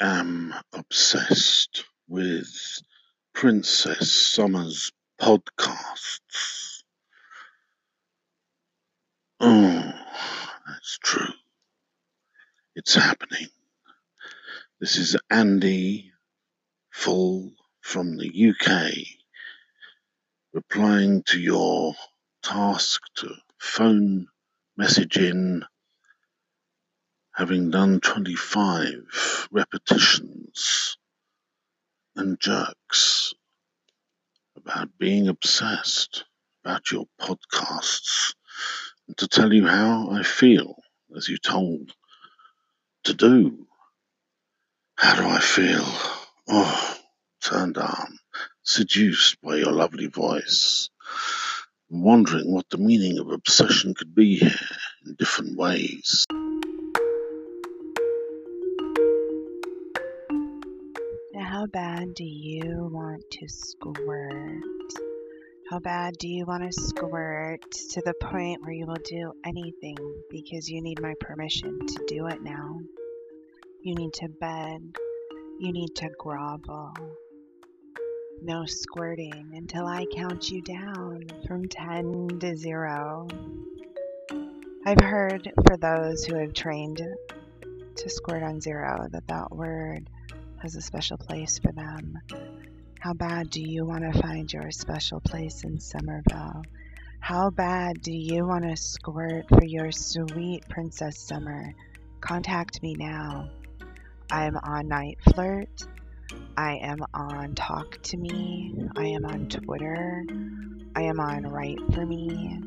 am obsessed with Princess Summer's podcasts. Oh, that's true. It's happening. This is Andy Full from the UK replying to your task to phone message in having done 25 repetitions and jerks about being obsessed about your podcasts and to tell you how I feel as you told to do. How do I feel? Oh, turned on, seduced by your lovely voice, wondering what the meaning of obsession could be here in different ways. How bad do you want to squirt? How bad do you want to squirt to the point where you will do anything because you need my permission to do it now? You need to beg. You need to grovel. No squirting until I count you down from 10 to 0. I've heard for those who have trained to squirt on zero that that word has a special place for them. How bad do you want to find your special place in Summerville? How bad do you want to squirt for your sweet Princess Summer? Contact me now. I am on Night Flirt. I am on Talk to Me. I am on Twitter. I am on Write for Me.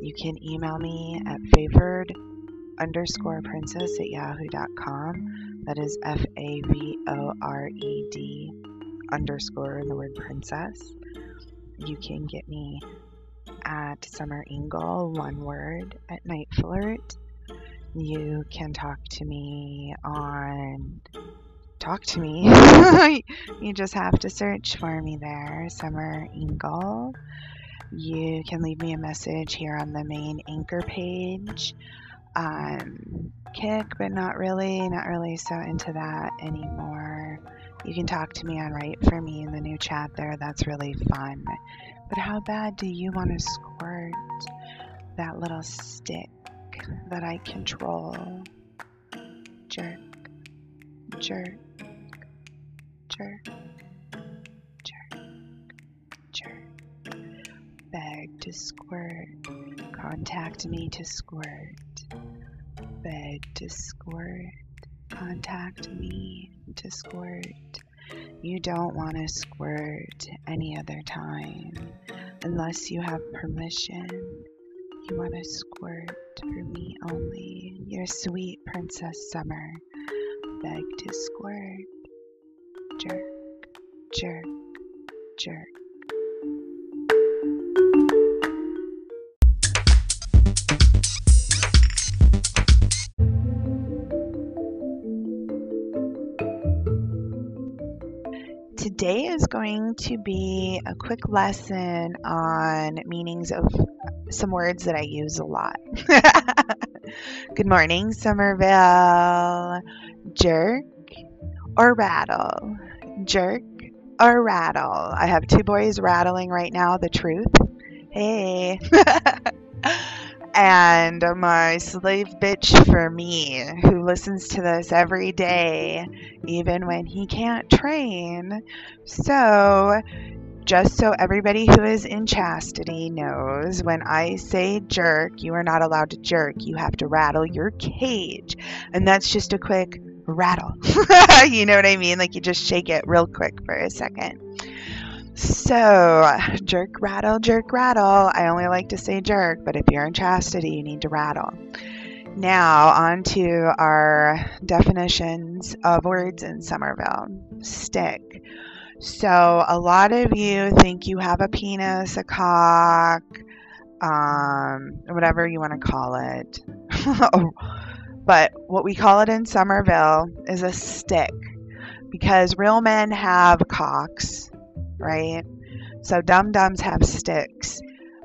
You can email me at favored underscore princess at yahoo.com. That is F A V O R E D underscore in the word princess. You can get me at Summer Ingle, one word, at NiteFlirt. You can talk to me on Talk to Me. you just have to search for me there, Summer Ingle. You can leave me a message here on the main anchor page um, Kik, but not really, not really so into that anymore. You can talk to me on Write for Me in the new chat there. That's really fun. But how bad do you want to squirt that little stick that I control? Jerk, jerk, jerk, jerk, jerk. Beg to squirt. Contact me to squirt beg to squirt. Contact me to squirt. You don't want to squirt any other time unless you have permission. You want to squirt for me only. Your sweet Princess Summer. Beg to squirt. Jerk, jerk, jerk. Today is going to be a quick lesson on meanings of some words that I use a lot. Good morning, Summerville. Jerk or rattle? Jerk or rattle? I have two boys rattling right now, the truth. Hey. and my slave bitch for me, who listens to this every day, even when he can't train. So, just so everybody who is in chastity knows, when I say jerk, you are not allowed to jerk. You have to rattle your cage. And that's just a quick rattle. you know what I mean? Like you just shake it real quick for a second. So, jerk, rattle, jerk, rattle. I only like to say jerk, but if you're in chastity, you need to rattle. Now, on to our definitions of words in Summerville. Stick. So, a lot of you think you have a penis, a cock, um, whatever you want to call it. but what we call it in Summerville is a stick because real men have cocks right? So dum dums have sticks.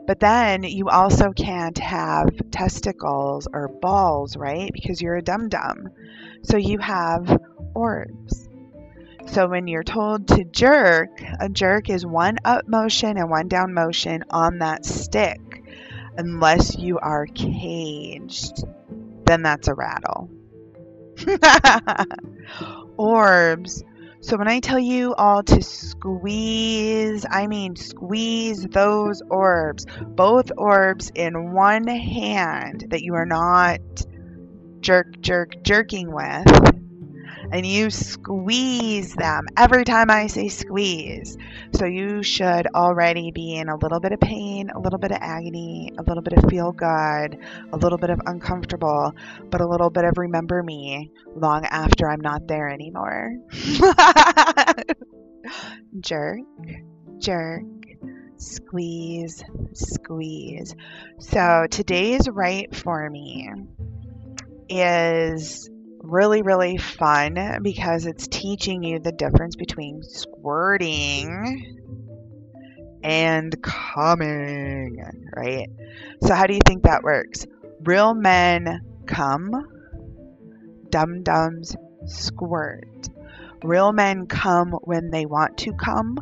But then you also can't have testicles or balls, right? Because you're a dum dum. So you have orbs. So when you're told to jerk, a jerk is one up motion and one down motion on that stick. Unless you are caged, then that's a rattle. Orbs. So when I tell you all to squeeze, I mean squeeze those orbs, both orbs in one hand that you are not jerk, jerk, jerking with and you squeeze them every time I say squeeze. So you should already be in a little bit of pain, a little bit of agony, a little bit of feel good, a little bit of uncomfortable, but a little bit of remember me long after I'm not there anymore. jerk, jerk, squeeze, squeeze. So today's right for me is really, really fun because it's teaching you the difference between squirting and coming, right? So, how do you think that works? Real men come, dum dums squirt. Real men come when they want to come.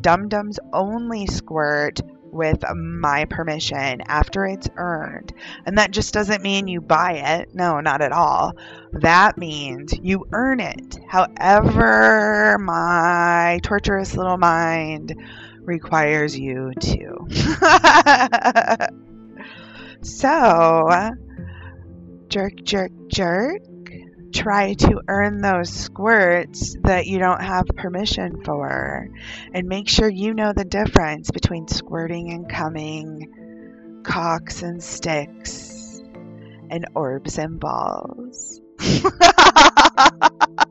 Dum dums only squirt with my permission after it's earned. And that just doesn't mean you buy it. No, not at all. That means you earn it. However, my torturous little mind requires you to. so, jerk, jerk, jerk try to earn those squirts that you don't have permission for. And make sure you know the difference between squirting and coming, cocks and sticks, and orbs and balls.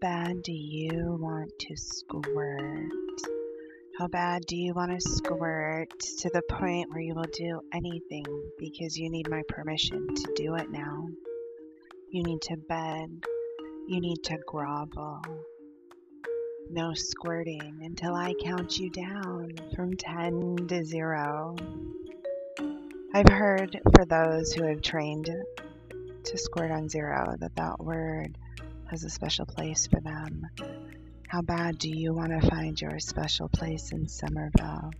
bad do you want to squirt? How bad do you want to squirt to the point where you will do anything because you need my permission to do it now? You need to beg. You need to grovel. No squirting until I count you down from 10 to 0. I've heard for those who have trained to squirt on zero that that word has a special place for them. How bad do you want to find your special place in Summerville?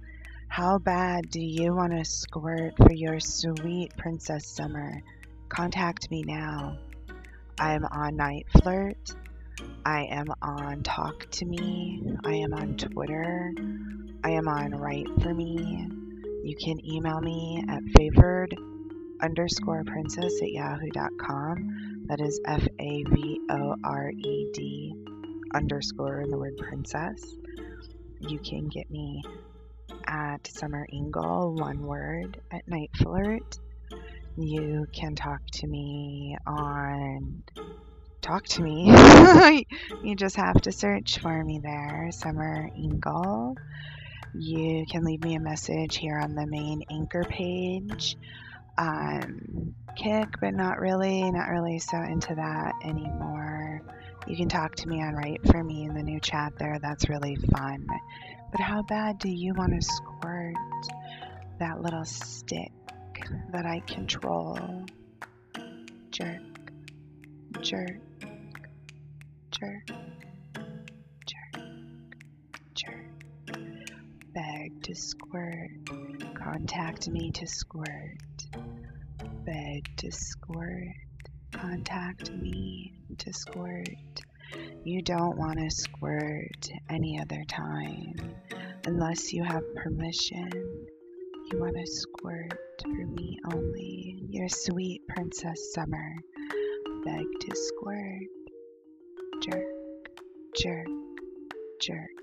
How bad do you want to squirt for your sweet Princess Summer? Contact me now. I am on Night Flirt. I am on Talk to Me. I am on Twitter. I am on Write for Me. You can email me at favored underscore princess at yahoo.com. That is F A V O R E D underscore in the word princess. You can get me at Summer Ingle, one word, at NiteFlirt. You can talk to me on Talk to Me. you just have to search for me there, Summer Ingle. You can leave me a message here on the main anchor page. Um, Kik, but not really, not really so into that anymore. You can talk to me on Write for Me in the new chat there. That's really fun. But how bad do you want to squirt that little stick that I control? Jerk, jerk, jerk, jerk, jerk. Beg to squirt. Contact me to squirt. Beg to squirt contact me to squirt. You don't want to squirt any other time unless you have permission. You want to squirt for me only. Your sweet Princess Summer. Beg to squirt. Jerk, jerk, jerk.